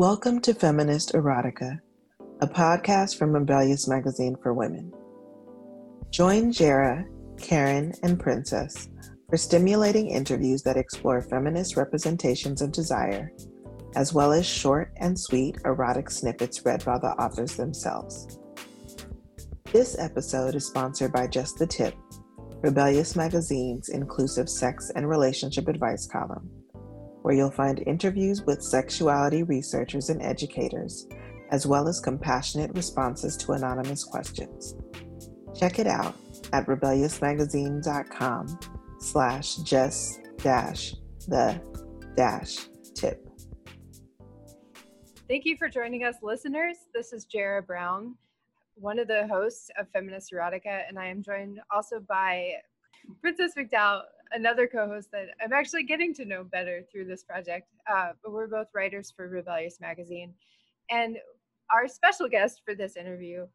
Welcome to Feminist Erotica, a podcast from Rebellious Magazine for Women. Join Jara, Karen, and Princess for stimulating interviews that explore feminist representations of desire, as well as short and sweet erotic snippets read by the authors themselves. This episode is sponsored by Just the Tip, Rebellious Magazine's inclusive sex and relationship advice column where you'll find interviews with sexuality researchers and educators, as well as compassionate responses to anonymous questions. Check it out at rebelliousmagazine.com slash just dash the dash tip. Thank you for joining us, listeners. This is Jara Brown, one of the hosts of Feminist Erotica, and I am joined also by Princess McDowell, another co-host that I'm actually getting to know better through this project. Uh, but we're both writers for Rebellious Magazine, and our special guest for this interview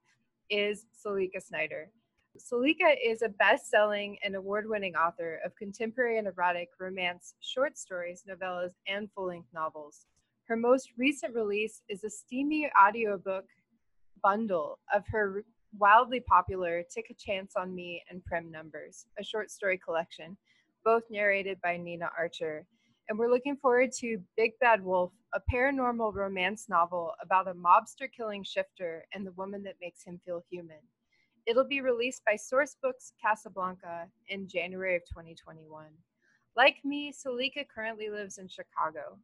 is Suleikha Snyder. Suleikha is a best-selling and award-winning author of contemporary and erotic romance, short stories, novellas, and full-length novels. Her most recent release is a steamy audiobook bundle of her wildly popular Take a Chance on Me and Prem Numbers, a short story collection both narrated by Nina Archer. And we're looking forward to Big Bad Wolf, a paranormal romance novel about a mobster killing shifter and the woman that makes him feel human. It'll be released by Sourcebooks Casablanca in January of 2021. Like me, Suleikha currently lives in Chicago.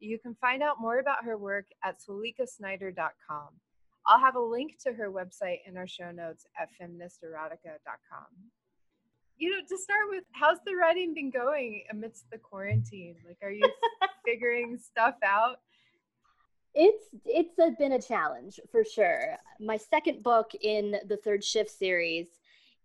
You can find out more about her work at suleikhasnyder.com. I'll have a link to her website in our show notes at feministerotica.com you know, to start with, how's the writing been going amidst the quarantine? Like, are you figuring stuff out? It's it's a, been a challenge for sure. My second book in the third shift series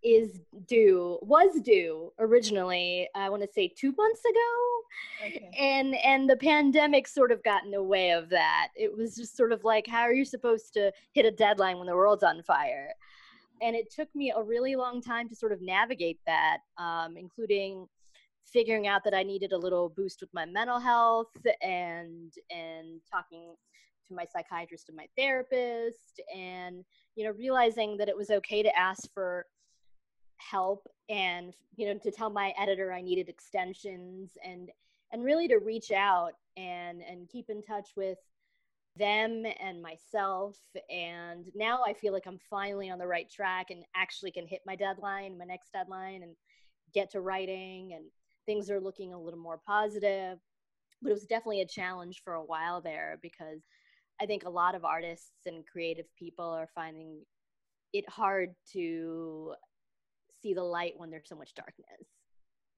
is due was due originally i want to say two months ago okay. and and the pandemic sort of got in the way of that it was just sort of like how are you supposed to hit a deadline when the world's on fire and it took me a really long time to sort of navigate that um, including figuring out that i needed a little boost with my mental health and and talking to my psychiatrist and my therapist and you know realizing that it was okay to ask for help and you know to tell my editor i needed extensions and and really to reach out and and keep in touch with them and myself. And now I feel like I'm finally on the right track and actually can hit my deadline, my next deadline, and get to writing. And things are looking a little more positive. But it was definitely a challenge for a while there because I think a lot of artists and creative people are finding it hard to see the light when there's so much darkness.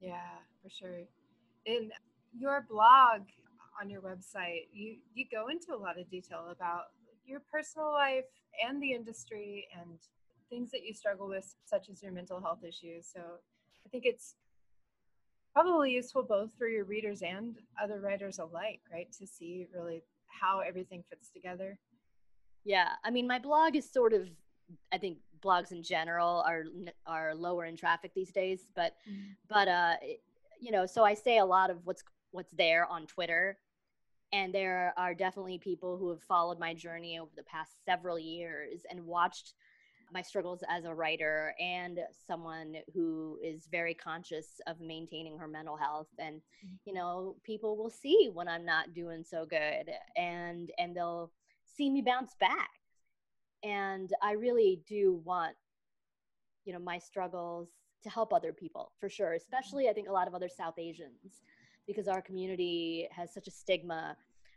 Yeah, for sure. In your blog, on your website, you you go into a lot of detail about your personal life and the industry and things that you struggle with, such as your mental health issues. So I think it's probably useful both for your readers and other writers alike, right, to see really how everything fits together. Yeah, I mean, my blog is sort of, I think blogs in general are are lower in traffic these days, but mm-hmm. but uh, you know, so I say a lot of what's what's there on Twitter and there are definitely people who have followed my journey over the past several years and watched my struggles as a writer and someone who is very conscious of maintaining her mental health and mm-hmm. you know people will see when i'm not doing so good and and they'll see me bounce back and i really do want you know my struggles to help other people for sure mm-hmm. especially i think a lot of other south asians because our community has such a stigma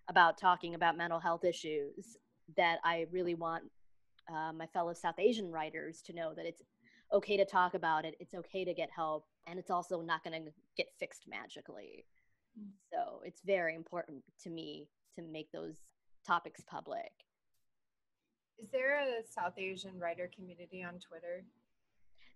about talking about mental health issues that I really want uh, my fellow South Asian writers to know that it's okay to talk about it, it's okay to get help, and it's also not going to get fixed magically. Mm. So it's very important to me to make those topics public. Is there a South Asian writer community on Twitter?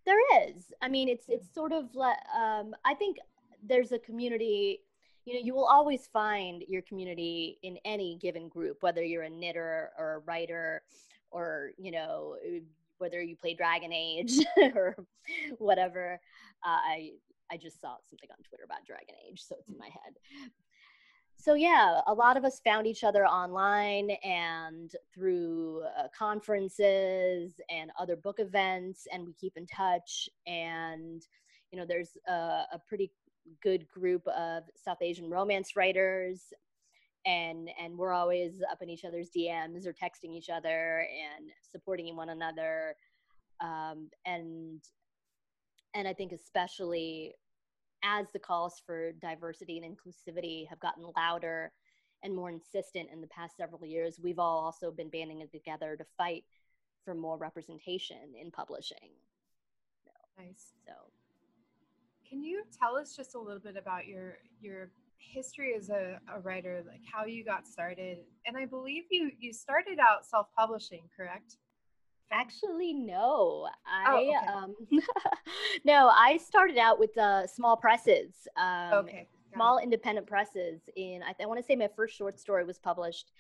There is. I mean, it's it's sort of like um, I think there's a community you know you will always find your community in any given group whether you're a knitter or a writer or you know whether you play dragon age or whatever uh, i i just saw something on twitter about dragon age so it's in my head so yeah, a lot of us found each other online and through uh, conferences and other book events, and we keep in touch. And you know, there's a, a pretty good group of South Asian romance writers, and and we're always up in each other's DMs or texting each other and supporting one another. Um, and and I think especially as the calls for diversity and inclusivity have gotten louder and more insistent in the past several years, we've all also been banding together to fight for more representation in publishing. Nice. So, can you tell us just a little bit about your your history as a, a writer, like how you got started? And I believe you you started out self publishing, correct? Actually, no. I oh, okay. um, no. I started out with uh, small presses. Um, okay. Small independent presses. In I, I want to say my first short story was published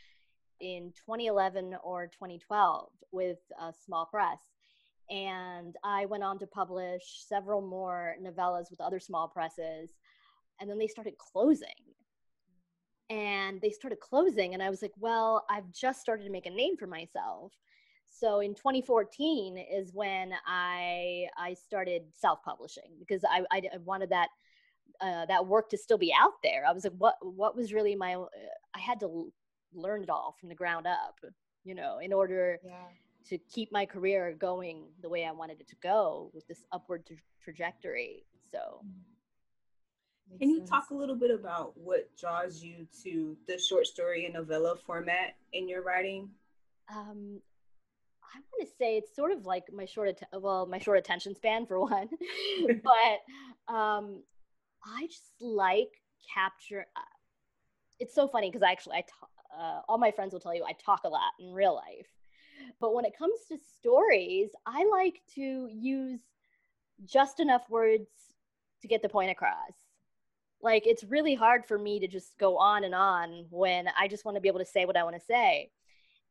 in 2011 or 2012 with a small press, and I went on to publish several more novellas with other small presses, and then they started closing. And they started closing, and I was like, "Well, I've just started to make a name for myself." so in 2014 is when I I started self publishing because I, I, wanted that uh, that work to still be out there. I was like, what what was really my I had to learn it all from the ground up, you know, in order yeah. To keep my career going the way I wanted it to go with this upward tra- trajectory. So. Makes Can you sense. talk a little bit about what draws you to the short story and novella format in your writing? Um, I want to say it's sort of like my short, att- well, my short attention span for one, but um, I just like capture. Uh, it's so funny because I actually, I uh, all my friends will tell you I talk a lot in real life, but when it comes to stories, I like to use just enough words to get the point across. Like it's really hard for me to just go on and on when I just want to be able to say what I want to say.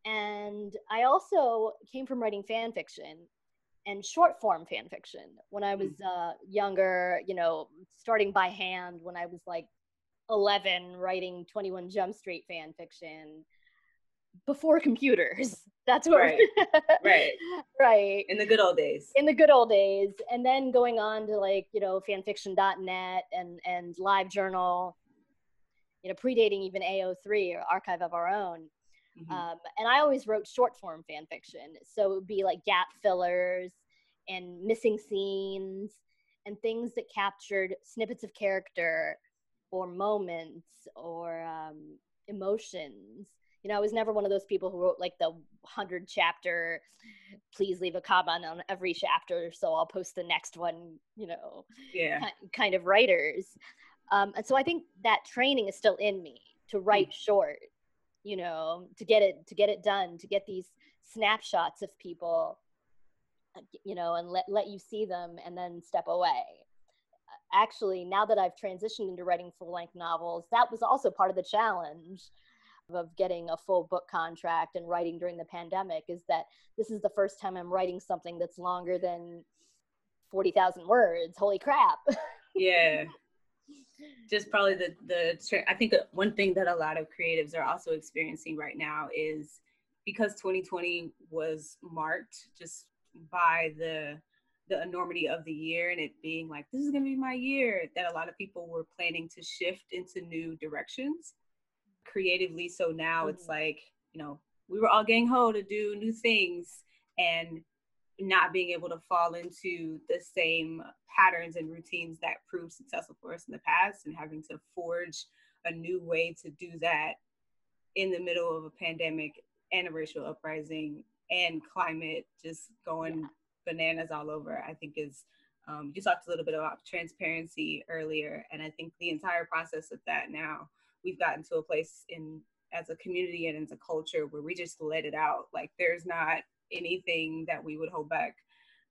And I also came from writing fan fiction and short form fan fiction when I was hmm. uh, younger, you know, starting by hand when I was like 11, writing 21 Jump Street fan fiction before computers. That's what right. right. right. In the good old days. In the good old days. And then going on to like, you know, fanfiction.net and and live journal, you know, predating even AO3 or archive of our own. Mm-hmm. Um, and I always wrote short form fan fiction. So it would be like gap fillers and missing scenes and things that captured snippets of character or moments or um, emotions. You know, I was never one of those people who wrote like the 100 chapter, please leave a comment on every chapter so I'll post the next one, you know, yeah. kind of writers. Um, and so I think that training is still in me to write mm. short you know to get it to get it done to get these snapshots of people you know and let, let you see them and then step away actually now that i've transitioned into writing full length novels that was also part of the challenge of getting a full book contract and writing during the pandemic is that this is the first time i'm writing something that's longer than 40,000 words. Holy crap. Yeah. Just probably the the i think one thing that a lot of creatives are also experiencing right now is because 2020 was marked just by the the enormity of the year and it being like this is going to be my year that a lot of people were planning to shift into new directions creatively so now mm-hmm. it's like you know we were all getting ho to do new things and not being able to fall into the same patterns and routines that proved successful for us in the past and having to forge a new way to do that in the middle of a pandemic and a racial uprising and climate just going yeah. bananas all over i think is um, you talked a little bit about transparency earlier and i think the entire process of that now we've gotten to a place in as a community and as a culture where we just let it out like there's not anything that we would hold back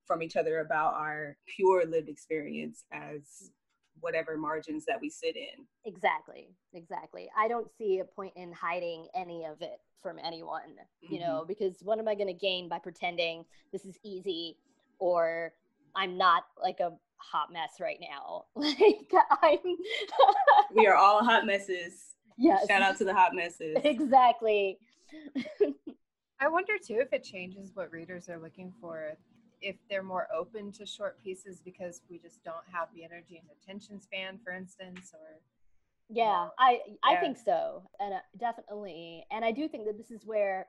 from each other about our pure lived experience as whatever margins that we sit in. Exactly. Exactly. I don't see a point in hiding any of it from anyone, you mm-hmm. know, because what am I going to gain by pretending this is easy or I'm not like a hot mess right now. Like I'm We are all hot messes Yes. Shout out to the hot messes. Exactly. I wonder too if it changes what readers are looking for. If they're more open to short pieces because we just don't have the energy and attention span, for instance, or Yeah, I I Yeah. think so, and uh, definitely, and I do think that this is where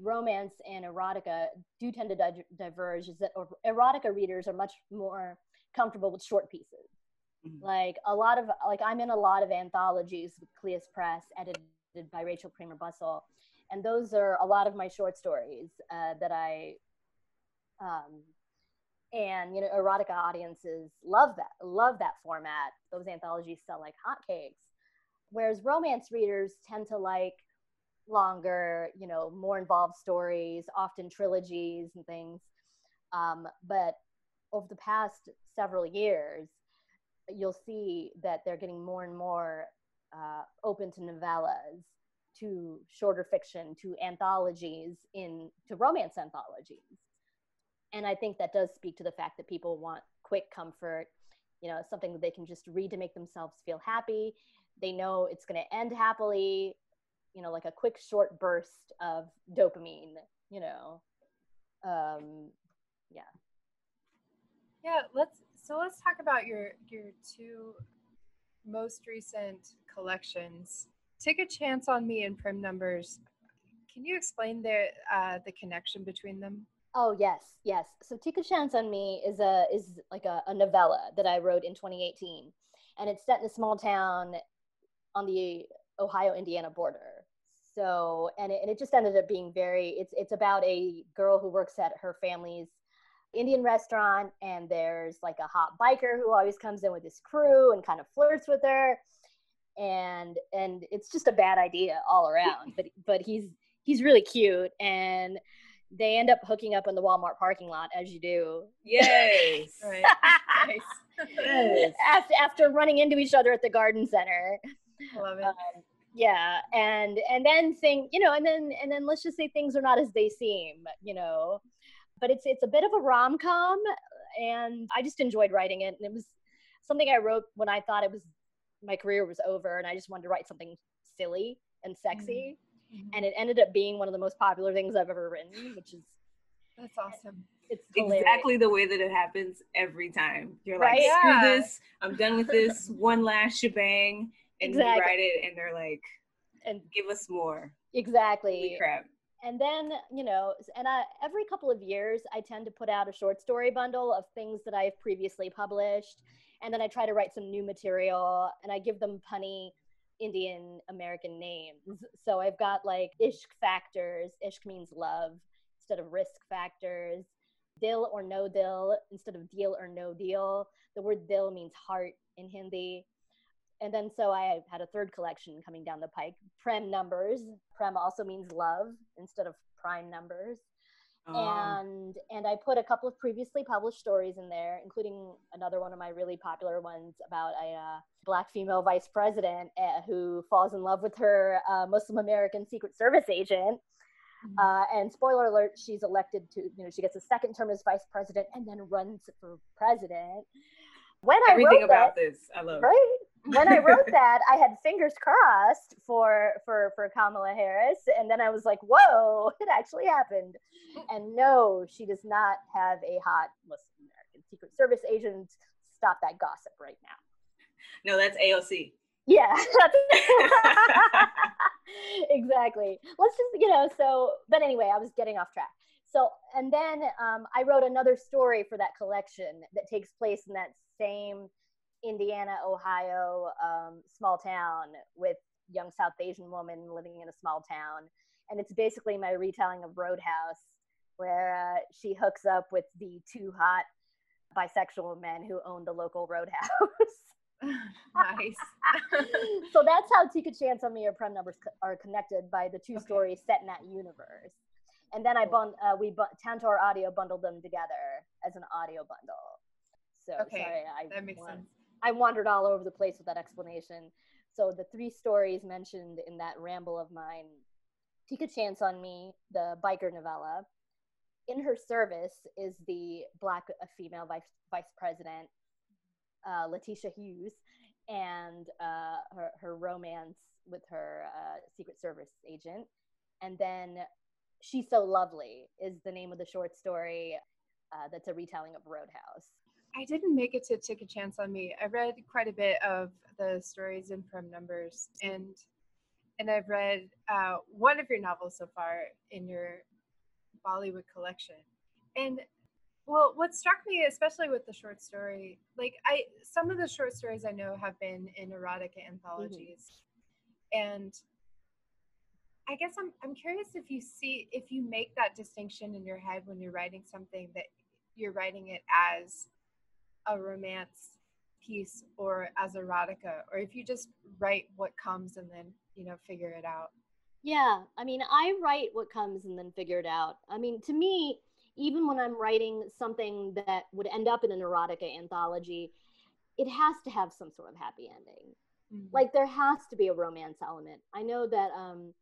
romance and erotica do tend to di- diverge. Is that er- erotica readers are much more comfortable with short pieces. Mhm. Like a lot of like I'm in a lot of anthologies with Cleis Press, edited by Rachel Kramer Bussel, and those are a lot of my short stories uh, that I. Um, and you know erotica audiences love that love that format those anthologies sell like hotcakes whereas romance readers tend to like longer you know more involved stories often trilogies and things. Um, but over the past several years you'll see that they're getting more and more uh, open to novellas to shorter fiction to anthologies in to romance anthologies. And i think that does speak to the fact that people want quick comfort you know something that they can just read to make themselves feel happy. They know it's going to end happily you know like a quick short burst of dopamine you know um yeah Yeah, let's so let's talk about your your two most recent collections. Take a chance on me and Prem Numbers. Can you explain the uh, the connection between them? Oh yes, yes. So take a Chance on Me is a is like a, a novella that I wrote in 2018, and it's set in a small town on the Ohio Indiana border. So and it, and it just ended up being very. It's it's about a girl who works at her family's Indian restaurant, and there's like a hot biker who always comes in with his crew and kind of flirts with her, and and it's just a bad idea all around. but but he's he's really cute and they end up hooking up in the Walmart parking lot, as you do. Yes. Right. nice. Yes. after, after running into each other at the garden center. Love it. Um, yeah, and and then think, you know, and then and then let's just say things are not as they seem, you know. But it's it's a bit of a rom com, and I just enjoyed writing it, and it was something I wrote when I thought it was my career was over, and I just wanted to write something silly and sexy, Mhm. and it ended up being one of the most popular things I've ever written, which is That's awesome. it's hilarious. Exactly the way that it happens every time. You're like, screw Yeah. this. I'm done with this one last shebang. And Exactly. write it, and they're like, and give us more. exactly crap. and then you know and I, every couple of years i tend to put out a short story bundle of things that i've previously published and then i try to write some new material and i give them punny indian american names so i've got like ishq factors ishq means love instead of risk factors dil or no dil instead of deal or no deal the word dil means heart in hindi and then so I had a third collection coming down the pike. Prem numbers. Prem also means love instead of prime numbers. Um, and and I put a couple of previously published stories in there, including another one of my really popular ones about a uh, black female vice president uh, who falls in love with her uh, Muslim American Secret Service agent. Mhm. Uh, and spoiler alert, she's elected to, you know, she gets a second term as vice president and then runs for president. When I everything wrote about that, this, I love. right when i wrote that i had fingers crossed for for for kamala harris and then i was like whoa it actually happened. And no she does not have a hot muslim american secret service agent. Stop that gossip right now. No, that's AOC. yeah exactly. Let's just you know so but anyway i was getting off track. So and then um, i wrote another story for that collection that takes place in that same indiana ohio um, small town with young south asian woman living in a small town and it's basically my retelling of roadhouse where uh, she hooks up with the two hot bisexual men who own the local roadhouse nice. so that's how Tika Chance and Me or Prem numbers co- are connected by the two Okay. stories set in that universe. And then I bun- uh, we bu- Tantor Audio bundled them together as an audio bundle. So Okay, sorry, I that makes wan- sense. I wandered all over the place with that explanation. So the three stories mentioned in that ramble of mine: Take a Chance on Me, the biker novella. In her service is the black female vice vice president, uh, Letitia Hughes, and uh, her her romance with her uh, Secret Service agent. And then She's So Lovely is the name of the short story uh, that's a retelling of Roadhouse. I didn't make it to Take a Chance on Me. I read quite a bit of the stories in Prime Numbers, and and I've read uh, one of your novels so far in your Bollywood collection. And well, what struck me, especially with the short story, like I, some of the short stories I know have been in erotica anthologies, mm-hmm. and I guess I'm I'm curious if you see if you make that distinction in your head when you're writing something that you're writing it as a romance piece or as erotica, or if you just write what comes and then you know figure it out. Yeah, I mean, I write what comes and then figure it out. I mean, to me, even when I'm writing something that would end up in an erotica anthology, it has to have some sort of happy ending. Mm-hmm. Like there has to be a romance element. I know that um,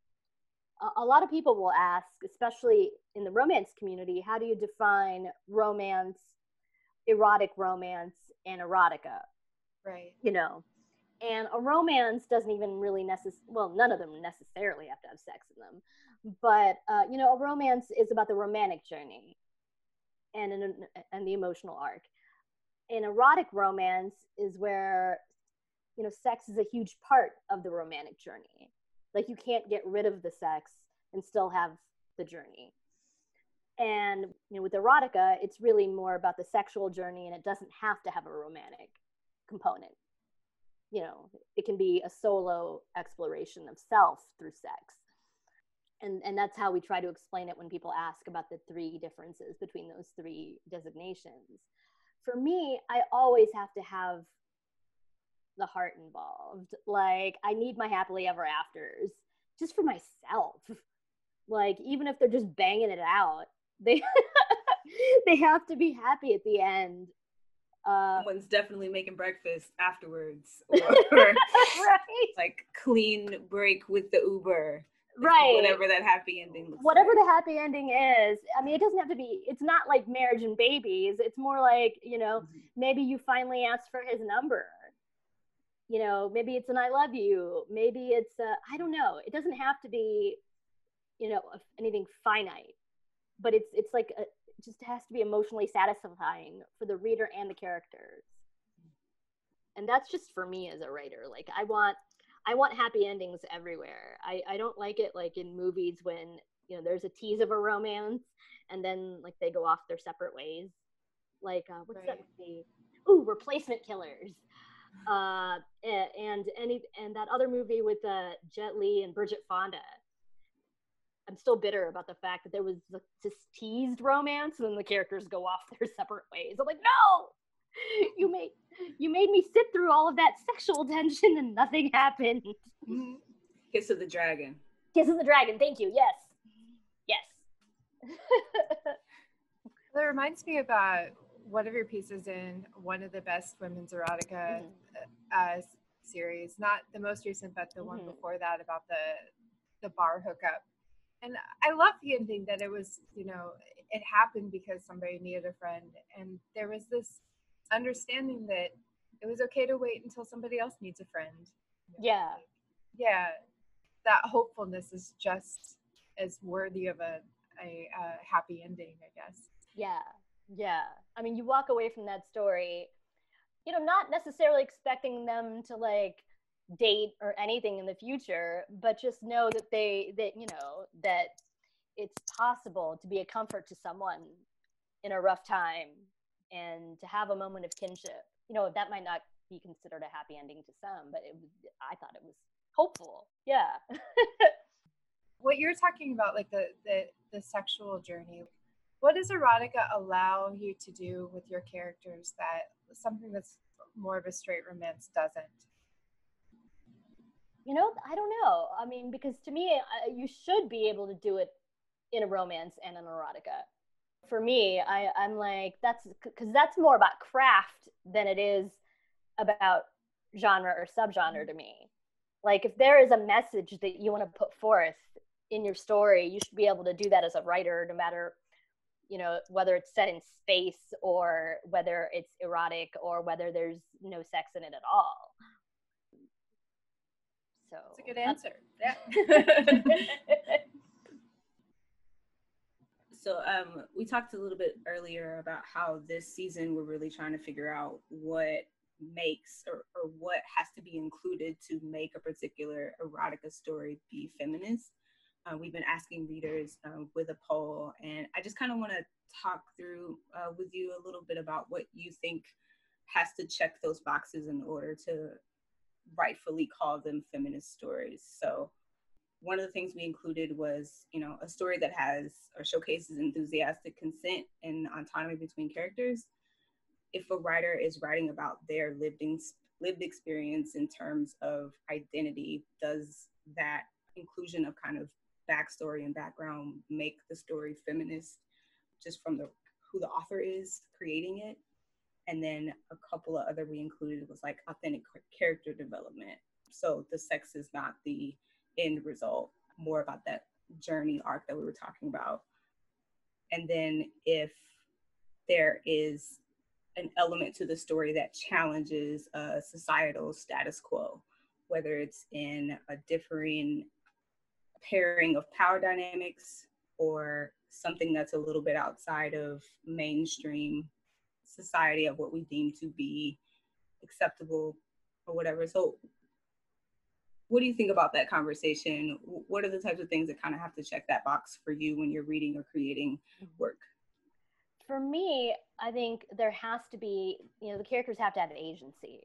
a, a lot of people will ask, especially in the romance community, how do you define romance, erotic romance, and erotica? Right. You know, and a romance doesn't even really necessarily well none of them necessarily have to have sex in them but uh, you know a romance is about the romantic journey and an, and the emotional arc an erotic romance is where you know sex is a huge part of the romantic journey like you can't get rid of the sex and still have the journey and you know with erotica it's really more about the sexual journey and it doesn't have to have a romantic component. You know it can be a solo exploration of self through sex. And and that's how we try to explain it when people ask about the three differences between those three designations. For me i always have to have the heart involved. Like i need my happily ever afters just for myself. Like even if they're just banging it out they they have to be happy at the end uh, Someone's definitely making breakfast afterwards, or, right. like clean break with the Uber, right? Whatever that happy ending. whatever like. the happy ending is, I mean, it doesn't have to be. It's not like marriage and babies. It's more like you know, mm-hmm. maybe you finally asked for his number. You know, maybe it's an "I love you." Maybe it's I don't know. It doesn't have to be, you know, anything finite, but it's it's like a, just has to be emotionally satisfying for the reader and the characters. And that's just for me as a writer. Like i want i want happy endings everywhere. I i don't like it like in movies when you know there's a tease of a romance and then like they go off their separate ways. Like uh, what's right. that movie? Ooh replacement killers. Uh and any and that other movie with uh jet li and bridget fonda I'm still bitter about the fact that there was this teased romance and then the characters go off their separate ways. I'm like, no, you made you made me sit through all of that sexual tension and nothing happened. Mm-hmm. Kiss of the Dragon. Kiss of the Dragon. Thank you. Yes, yes. that reminds me about one of your pieces in one of the best women's erotica mm-hmm. uh, series, not the most recent, but the mm-hmm. one before that about the the bar hookup and I love the ending that it was, you know, it happened because somebody needed a friend, and there was this understanding that it was okay to wait until somebody else needs a friend. Yeah, yeah, that hopefulness is just as worthy of a, a, a happy ending, I guess. Yeah, yeah. I mean, you walk away from that story, you know, not necessarily expecting them to like date or anything in the future but just know that they that you know that it's possible to be a comfort to someone in a rough time and to have a moment of kinship. You know that might not be considered a happy ending to some but it i thought it was hopeful. Yeah. What you're talking about like the, the the sexual journey what does erotica allow you to do with your characters that something that's more of a straight romance doesn't you know i don't know. I mean because to me you should be able to do it in a romance and an erotica. For me i i'm like that's because that's more about craft than it is about genre or subgenre to me. Like if there is a message that you want to put forth in your story you should be able to do that as a writer no matter you know whether it's set in space or whether it's erotic or whether there's no sex in it at all So That's a good answer. Yeah. so um, we talked a little bit earlier about how this season we're really trying to figure out what makes or, or what has to be included to make a particular erotica story be feminist. Uh, we've been asking readers um, with a poll, and I just kind of want to talk through uh, with you a little bit about what you think has to check those boxes in order to rightfully call them feminist stories. So, one of the things we included was, you know, a story that has or showcases enthusiastic consent and autonomy between characters. If a writer is writing about their lived, in, lived experience in terms of identity, does that inclusion of kind of backstory and background make the story feminist just from the who the author is creating it? And then a couple of other we included was like authentic character development. So the sex is not the end result, more about that journey arc that we were talking about. And then if there is an element to the story that challenges a societal status quo, whether it's in a differing pairing of power dynamics or something that's a little bit outside of mainstream society of what we deem to be acceptable or whatever. So what do you think about that conversation? What are the types of things that kind of have to check that box for you when you're reading or creating mm-hmm. work? For me, I think there has to be, you know, the characters have to have agency,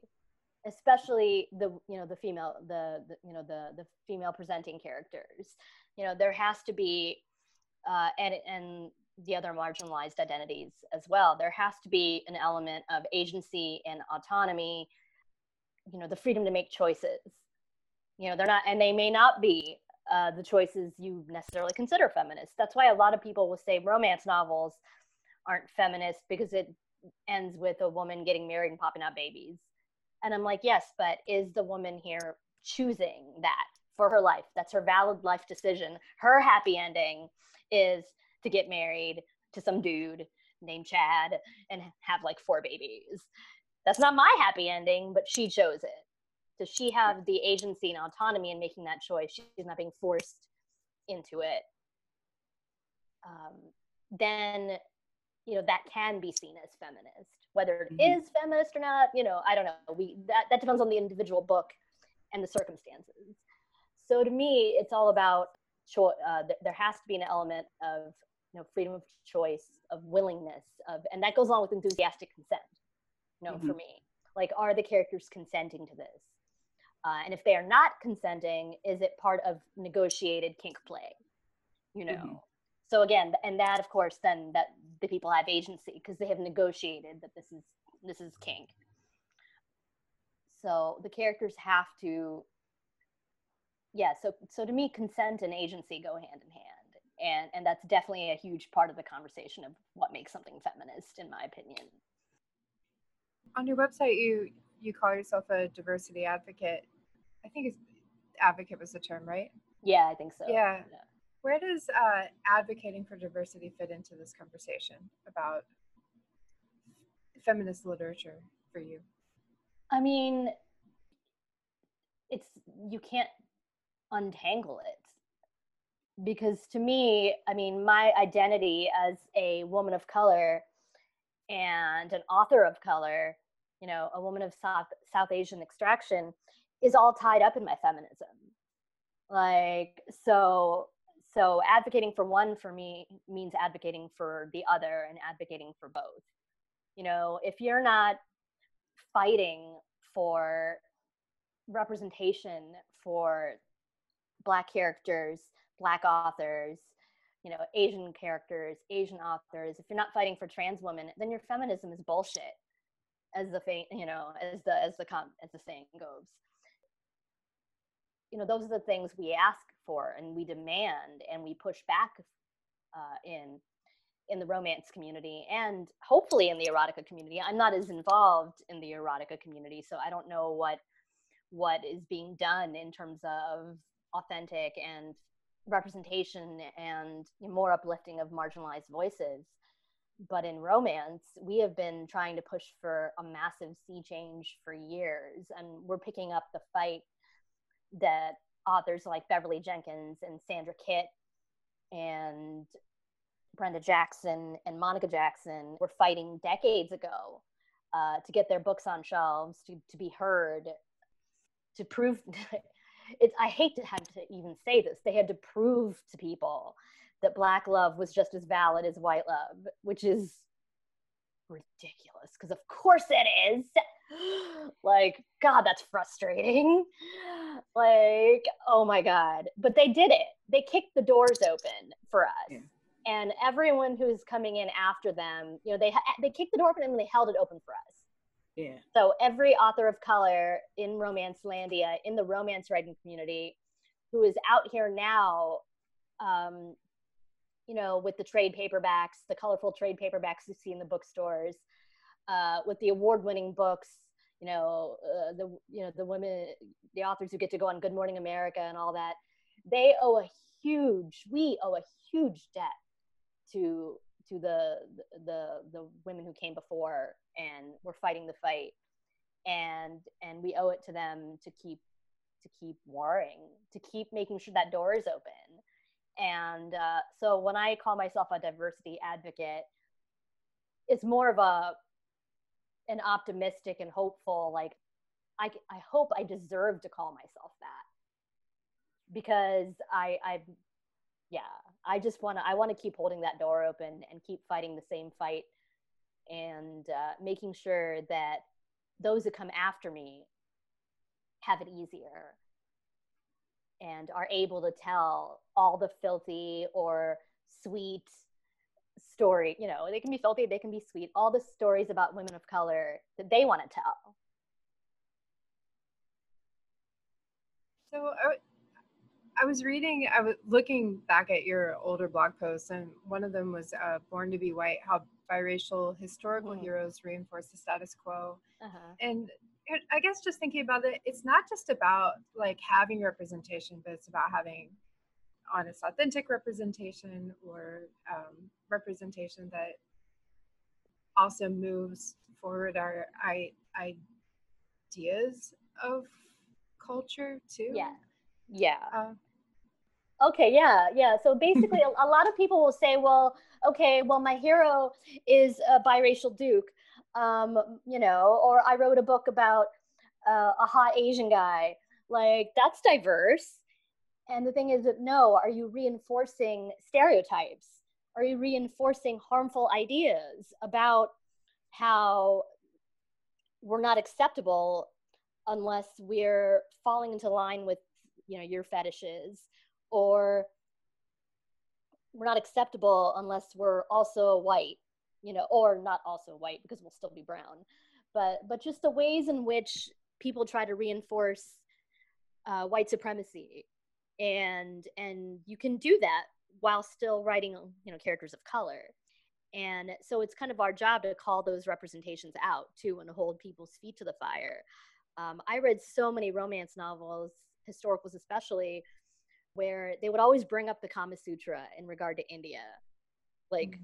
especially the, you know, the female, the, the you know, the the female presenting characters. You know, there has to be, uh, and and the other marginalized identities as well. There has to be an element of agency and autonomy. You know, the freedom to make choices you know they're not and they may not be uh, the choices you necessarily consider feminist that's why a lot of people will say romance novels aren't feminist because it ends with a woman getting married and popping out babies and i'm like yes but is the woman here choosing that for her life that's her valid life decision her happy ending is to get married to some dude named chad and have like four babies. That's not my happy ending but she chose it. Does she have the agency and autonomy in making that choice? She's not being forced into it. Um, then you know that can be seen as feminist. Whether it mm-hmm. is feminist or not you know i don't know. We that, that depends on the individual book and the circumstances. So to me it's all about cho- uh, th- there has to be an element of you know freedom of choice of willingness of and that goes along with enthusiastic consent you know mm-hmm. for me like are the characters consenting to this uh, and if they are not consenting, is it part of negotiated kink play? You know. Mm-hmm. So again, and that of course then that the people have agency because they have negotiated that this is this is kink. So the characters have to yeah, so so to me consent and agency go hand in hand. And and that's definitely a huge part of the conversation of what makes something feminist in my opinion. On your website you you call yourself a diversity advocate I think it's advocate was the term, right? Yeah, I think so. Yeah. yeah. Where does uh, advocating for diversity fit into this conversation about feminist literature for you? I mean, it's you can't untangle it because to me, I mean, my identity as a woman of color and an author of color, you know, a woman of South South Asian extraction is all tied up in my feminism. Like so so advocating for one for me means advocating for the other and advocating for both. You know if you're not fighting for representation for black characters black authors you know asian characters asian authors. If you're not fighting for trans women then your feminism is bullshit as the thing you know as the as the com as the saying goes. You know those are the things we ask for and we demand and we push back uh, in in the romance community and hopefully in the erotica community. I'm not as involved in the erotica community so i don't know what what is being done in terms of authentic and representation and more uplifting of marginalized voices but in romance we have been trying to push for a massive sea change for years and we're picking up the fight that authors like Beverly Jenkins and Sandra Kitt and Brenda Jackson and Monica Jackson were fighting decades ago uh, to get their books on shelves, to, to be heard, to prove. it's, I hate to have to even say this. They had to prove to people that Black love was just as valid as white love, which is ridiculous because, of course, it is. like, God, that's frustrating. Like, oh my God. But they did it. They kicked the doors open for us. Yeah and everyone who's coming in after them, you know, they they kicked the door open and they held it open for us. So every author of color in Romancelandia, in the romance writing community, who is out here now, um, you know, with the trade paperbacks, the colorful trade paperbacks you see in the bookstores, uh, with the award-winning books, you know, uh, the you know the women, the authors who get to go on Good Morning America and all that, they owe a huge, we owe a huge debt to to the the the women who came before and were fighting the fight. And and we owe it to them to keep to keep warring to keep making sure that door is open. And uh, so when i call myself a diversity advocate it's more of a an optimistic and hopeful like i i hope i deserve to call myself that. Because i i yeah I just want to I want to keep holding that door open and keep fighting the same fight and uh, making sure that those that come after me have it easier and are able to tell all the filthy or sweet story you know they can be filthy they can be sweet all the stories about women of color that they want to tell. So I was reading, I was looking back at your older blog posts, and one of them was uh, "Born to Be White: How Biracial Historical mm. Heroes Reinforce the Status Quo." Uh-huh. And I guess just thinking about it, it's not just about like having representation, but it's about having honest, authentic representation or um, representation that also moves forward our I, ideas of culture too. Yeah. Yeah. Uh, Okay, yeah, yeah. So basically, a, a, lot of people will say, well, okay, well, my hero is a biracial Duke, um, you know, or I wrote a book about uh, a hot Asian guy. Like, that's diverse. And the thing is that no, are you reinforcing stereotypes? Are you reinforcing harmful ideas about how we're not acceptable unless we're falling into line with, you know, your fetishes? Or we're not acceptable unless we're also white you know or not also white because we'll still be brown. But but just the ways in which people try to reinforce uh, white supremacy and and you can do that while still writing you know characters of color. And so it's kind of our job to call those representations out too and hold people's feet to the fire. Um, i read so many romance novels historicals especially where they would always bring up the Kama Sutra in regard to India. Like, mm.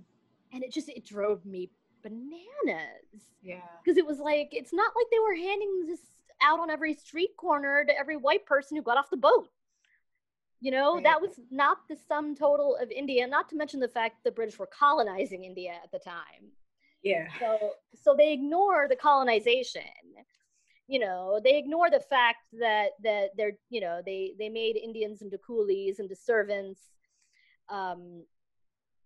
and it just, it drove me bananas. Yeah. Because it was like, it's not like they were handing this out on every street corner to every white person who got off the boat. You know, right. that was not the sum total of India, not to mention the fact the British were colonizing India at the time. Yeah. So so they ignore the colonization you know they ignore the fact that that they're you know they they made indians into coolies into servants um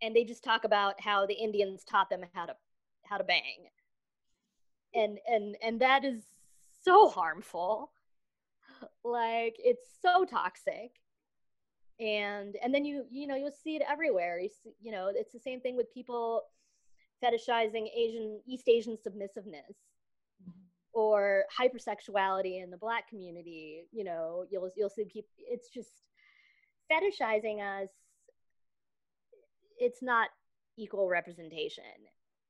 and they just talk about how the indians taught them how to how to bang. And and and that is so harmful. Like it's so toxic. And and then you you know you'll see it everywhere. You, see, you know it's the same thing with people fetishizing asian east asian submissiveness or hypersexuality in the black community you know you'll you'll see people it's just fetishizing us it's not equal representation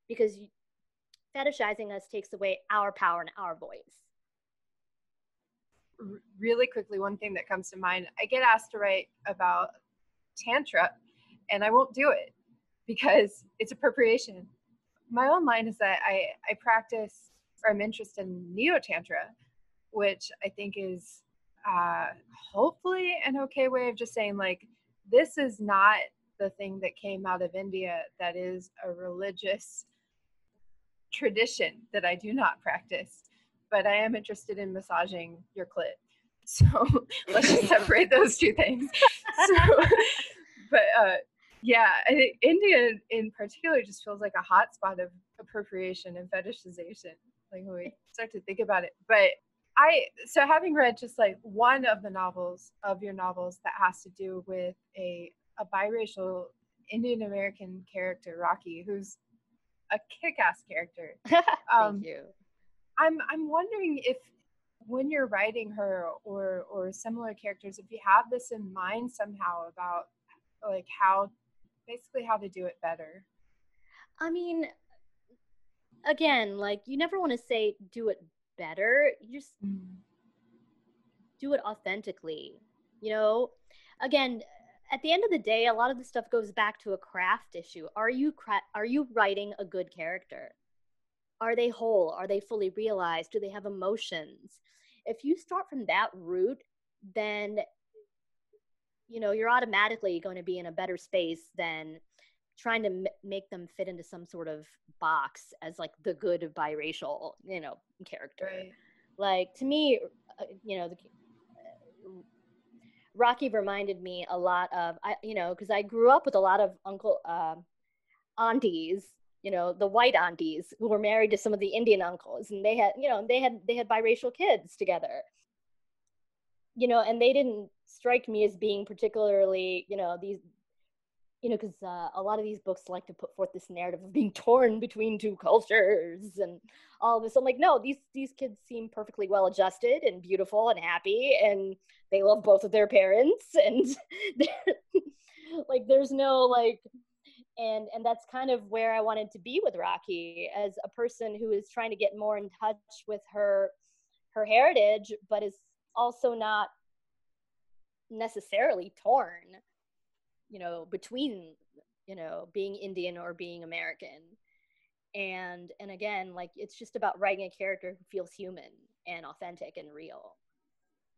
because fetishizing us takes away our power and our voice. Really quickly one thing that comes to mind i get asked to write about tantra and i won't do it because it's appropriation. My own line is that i i practice I'm interested in neo tantra, which I think is uh, hopefully an okay way of just saying like this is not the thing that came out of India that is a religious tradition that I do not practice, but I am interested in massaging your clit. So let's just separate those two things. So, but uh, yeah, India in particular just feels like a hotspot of appropriation and fetishization. Like when we start to think about it, but I so having read just like one of the novels of your novels that has to do with a a biracial Indian American character, Rocky, who's a kick-ass character. Um, Thank you. I'm I'm wondering if when you're writing her or or similar characters, if you have this in mind somehow about like how basically how to do it better. I mean, again, like you never want to say do it better. You just mm. do it authentically. You know, again, at the end of the day, a lot of the stuff goes back to a craft issue. Are you cra- are you writing a good character? Are they whole? Are they fully realized? Do they have emotions? If you start from that root, then you know you're automatically going to be in a better space than trying to m- make them fit into some sort of box as like the good biracial you know character right. like to me uh, you know the Rocky reminded me a lot of I you know because I grew up with a lot of uncle uh, aunties you know the white aunties who were married to some of the Indian uncles and they had you know they had they had biracial kids together you know and they didn't strike me as being particularly you know these you know, because uh, a lot of these books like to put forth this narrative of being torn between two cultures and all this. I'm like, no, these these kids seem perfectly well adjusted and beautiful and happy, and they love both of their parents, and like, there's no like, and and that's kind of where I wanted to be with Rocky as a person who is trying to get more in touch with her her heritage, but is also not necessarily torn you know between you know being indian or being american. And and again like it's just about writing a character who feels human and authentic and real.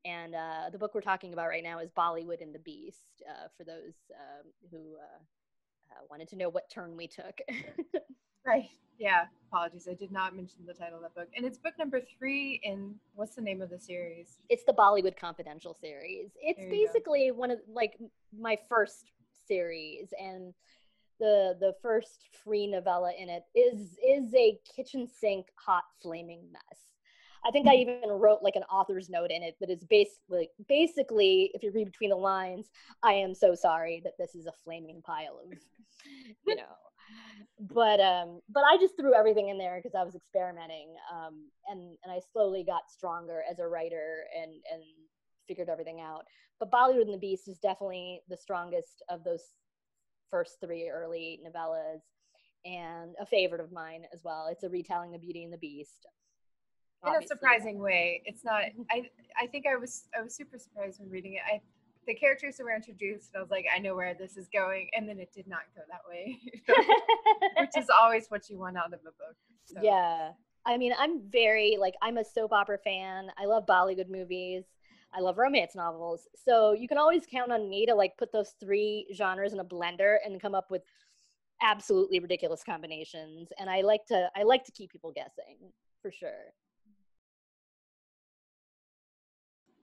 And uh, the book we're talking about right now is bollywood and the beast uh, for those um, who uh, uh, wanted to know what turn we took. Right. Yeah. Apologies. I did not mention the title of that book. And it's book number three in what's the name of the series? It's the bollywood confidential series. It's basically go. one of like my first series and the the first free novella in it is is a kitchen sink hot flaming mess i think i hmm. even wrote like an author's note in it that is basically basically if you read between the lines i am so sorry that this is a flaming pile of you know but um but i just threw everything in there because i was experimenting um and and i slowly got stronger as a writer and and figured everything out but Bollywood and the Beast is definitely the strongest of those first three early novellas and a favorite of mine as well. It's a retelling of Beauty and the Beast. In a surprising way. It's not mm-hmm. I I think I was I was super surprised when reading it. I the characters were introduced, and I was like, I know where this is going, and then it did not go that way, which is always what you want out of a book. So. Yeah, I mean, I'm very like I'm a soap opera fan. I love Bollywood movies. I love romance novels. So you can always count on me to like put those three genres in a blender and come up with absolutely ridiculous combinations. And I like to I like to keep people guessing for sure.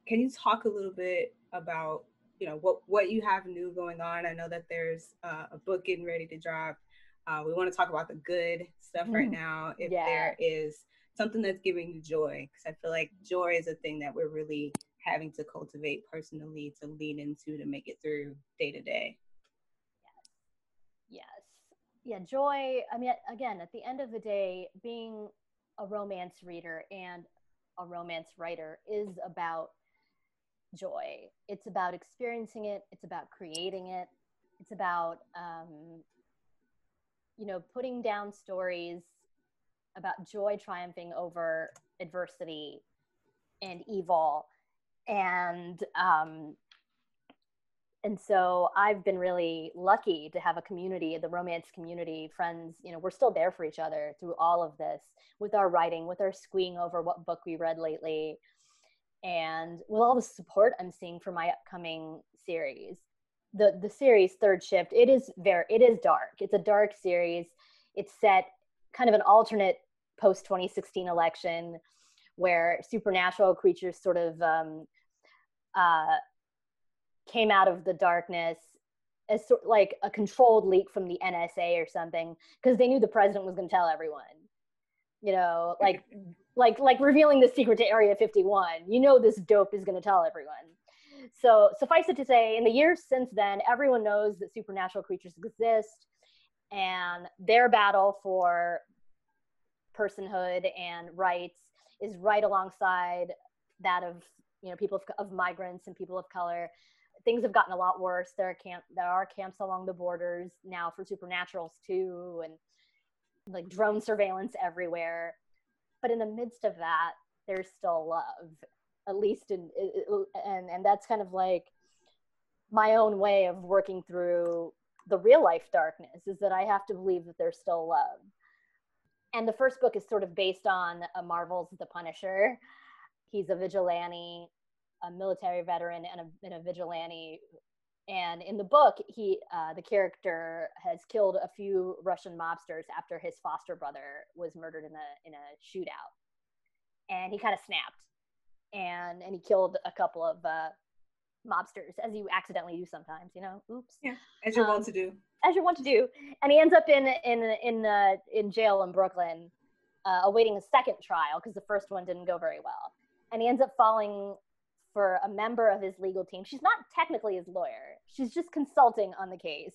Can you talk a little bit about you know what what you have new going on? I know that there's uh, a book getting ready to drop. Uh, we want to talk about the good stuff right mm-hmm. now. If yeah. there is something that's giving you joy, because I feel like joy is a thing that we're really having to cultivate personally to lean into to make it through day to day. Yes. Yes. Yeah, joy. I mean, again, at the end of the day, being a romance reader and a romance writer is about joy. It's about experiencing it, it's about creating it, it's about, um, you know, putting down stories about joy triumphing over adversity and evil and um, and so I've been really lucky to have a community, the romance community, friends. You know, we're still there for each other through all of this with our writing, with our squeeing over what book we read lately, and with all the support I'm seeing for my upcoming series, the the series Third Shift, it is very it is dark. It's a dark series. It's set kind of an alternate post 2016 election where supernatural creatures sort of um, uh, came out of the darkness as sort like a controlled leak from the NSA or something because they knew the president was going to tell everyone. You know, like like like revealing the secret to Area 51. You know this dope is going to tell everyone. So suffice it to say, in the years since then, everyone knows that supernatural creatures exist, and their battle for personhood and rights is right alongside that of you know people of, of migrants and people of color things have gotten a lot worse. There are camp there are camps along the borders now for supernaturals too, and like drone surveillance everywhere. But in the midst of that, there's still love, at least in and and that's kind of like my own way of working through the real life darkness is that I have to believe that there's still love. And the first book is sort of based on a Marvel's The Punisher. He's a vigilante a military veteran and a, and a vigilante. And in the book he uh, the character has killed a few russian mobsters after his foster brother was murdered in a in a shootout. And he kind of snapped. And and he killed a couple of uh, mobsters as you accidentally do sometimes you know? Oops. Yeah as you're um, wont to do. as you're wont to do. And he ends up in in in uh, in jail in brooklyn uh, awaiting a second trial because the first one didn't go very well. And he ends up falling for a member of his legal team. She's not technically his lawyer. She's just consulting on the case.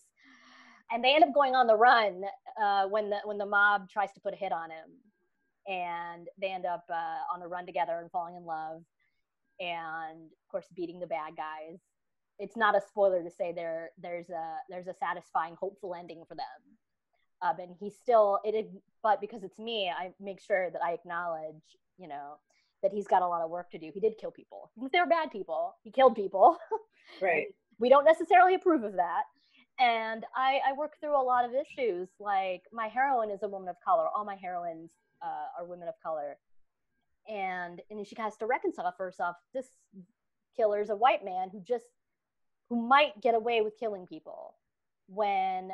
And they end up going on the run uh, when the when the mob tries to put a hit on him, and they end up uh, on the run together and falling in love, and of course beating the bad guys. It's not a spoiler to say there there's a there's a satisfying, hopeful ending for them. Um, and he's still it, but because it's me, I make sure that I acknowledge, you know, that he's got a lot of work to do. He did kill people. They were bad people. He killed people. Right. we don't necessarily approve of that. And I, I, work through a lot of issues. Like my heroine is a woman of color. All my heroines uh, are women of color. And and she has to reconcile for herself. This killer's a white man who just who might get away with killing people when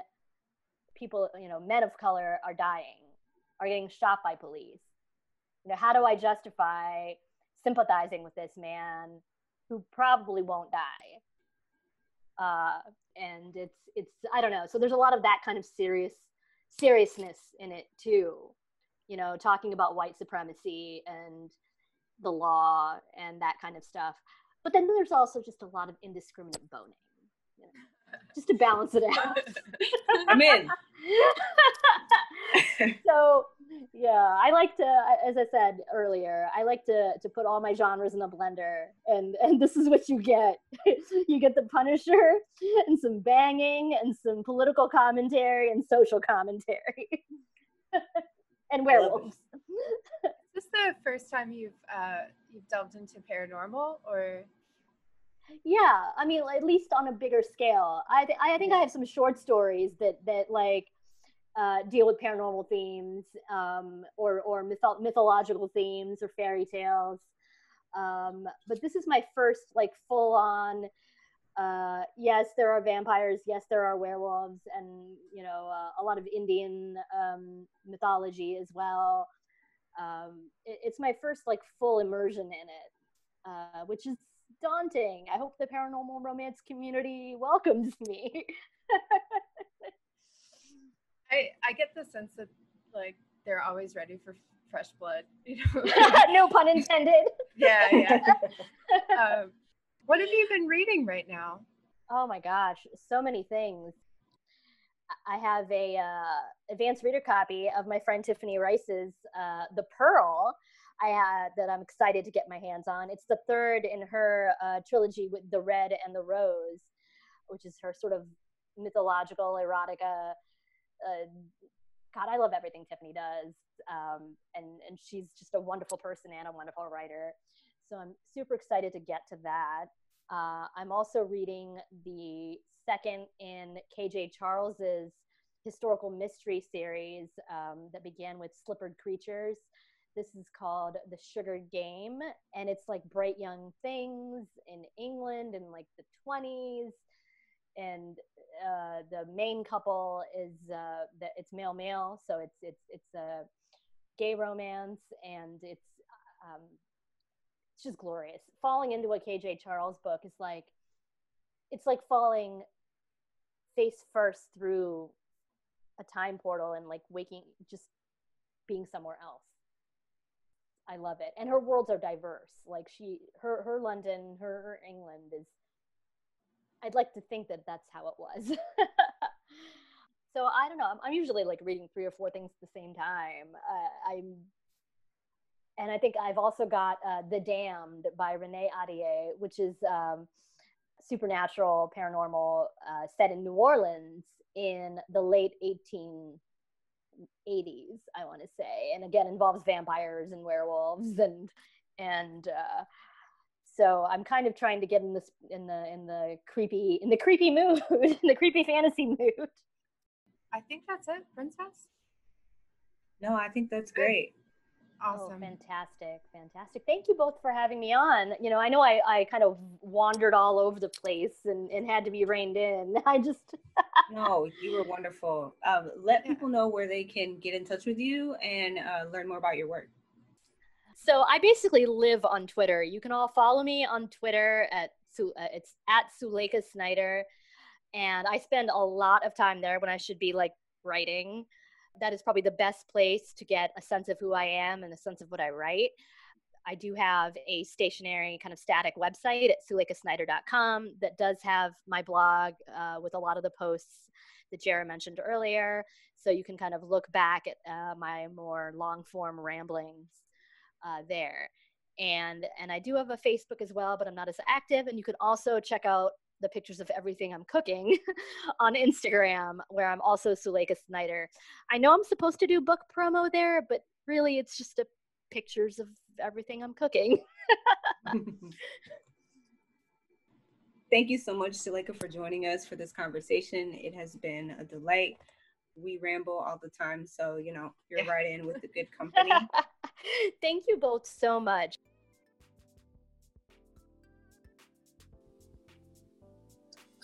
people, you know, men of color are dying, are getting shot by police you know how do i justify sympathizing with this man who probably won't die? Uh, and it's it's i don't know. So there's a lot of that kind of serious seriousness in it too you know talking about white supremacy and the law and that kind of stuff. But then there's also just a lot of indiscriminate boning you know, just to balance it out. I'm in. So yeah i like to as i said earlier i like to to put all my genres in a blender and and this is what you get. You get the punisher and some banging and some political commentary and social commentary. And werewolves. Is this the first time you've uh you've delved into paranormal or? Yeah i mean at least on a bigger scale. I th- i think i have some short stories that that like uh, deal with paranormal themes um, or or mytho- mythological themes or fairy tales. Um, but this is my first like full on. Uh, yes, there are vampires. Yes, there are werewolves, and you know uh, a lot of Indian um, mythology as well. Um, it, it's my first like full immersion in it, uh, which is daunting. I hope the paranormal romance community welcomes me. I I get the sense that like they're always ready for fresh blood. You know? no pun intended. yeah, yeah. um, what have you been reading right now? Oh my gosh, so many things. I have a uh, advanced reader copy of my friend Tiffany Reisz's uh, The Pearl. I had that I'm excited to get my hands on. It's the third in her uh, trilogy with the Red and the Rose, which is her sort of mythological erotica uh, God, I love everything Tiffany does, um, and and she's just a wonderful person and a wonderful writer. So I'm super excited to get to that. Uh, I'm also reading the second in KJ Charles's historical mystery series um, that began with Slippery Creatures. This is called The Sugar Game, and it's like bright young things in England in like the 20s. And uh, the main couple is uh, it's male male, so it's it's it's a gay romance, and it's um, it's just glorious. Falling into a KJ Charles book is like it's like falling face first through a time portal and like waking just being somewhere else. I love it. And her worlds are diverse. Like she her her london her, her england is i'd like to think that that's how it was. So i don't know. I'm, I'm, usually like reading three or four things at the same time. Uh, i'm and i think i've also got uh, the damned by renee ahdieh which is um, supernatural paranormal uh, set in new orleans in the late 1880s, I want to say, and again involves vampires and werewolves and and uh, so I'm kind of trying to get in this in the in the creepy in the creepy mood, in the creepy fantasy mood. I think that's it, princess. No, I think that's great. Oh, awesome. Oh, fantastic. Fantastic. Thank you both for having me on. You know, I know I, I kind of wandered all over the place and, and had to be reined in. I just. no, you were wonderful. Um, let people know where they can get in touch with you and uh, learn more about your work. So I basically live on Twitter. You can all follow me on Twitter at uh, it's at Suleikha Snyder, and I spend a lot of time there when I should be like writing that is probably the best place to get a sense of who I am and a sense of what I write. I do have a stationary kind of static website at suleikhasnyder.com that does have my blog uh, with a lot of the posts that Jara mentioned earlier. So you can kind of look back at uh, my more long form ramblings uh, there. And, and I do have a Facebook as well, but I'm not as active. And you can also check out the pictures of everything I'm cooking on Instagram, where I'm also Suleikha Snyder. I know I'm supposed to do book promo there, but really it's just a pictures of everything I'm cooking. Thank you so much, Suleikha, for joining us for this conversation. It has been a delight. We ramble all the time, so you know you're right in with the good company. Thank you both so much.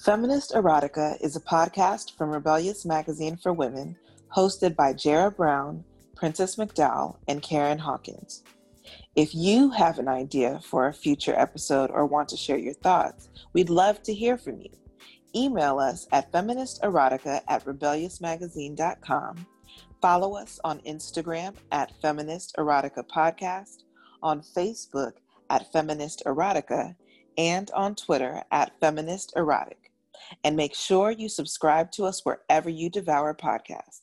Feminist Erotica is a podcast from Rebellious Magazine for Women, hosted by Jara Brown, Princess McDowell, and Karen Hawkins. If you have an idea for a future episode or want to share your thoughts, we'd love to hear from you. Email us at feministerotica at rebelliousmagazine.com. Follow us on Instagram at Feminist Erotica Podcast, on Facebook at Feminist Erotica, and on Twitter at Feminist Erotic and make sure you subscribe to us wherever you devour podcasts.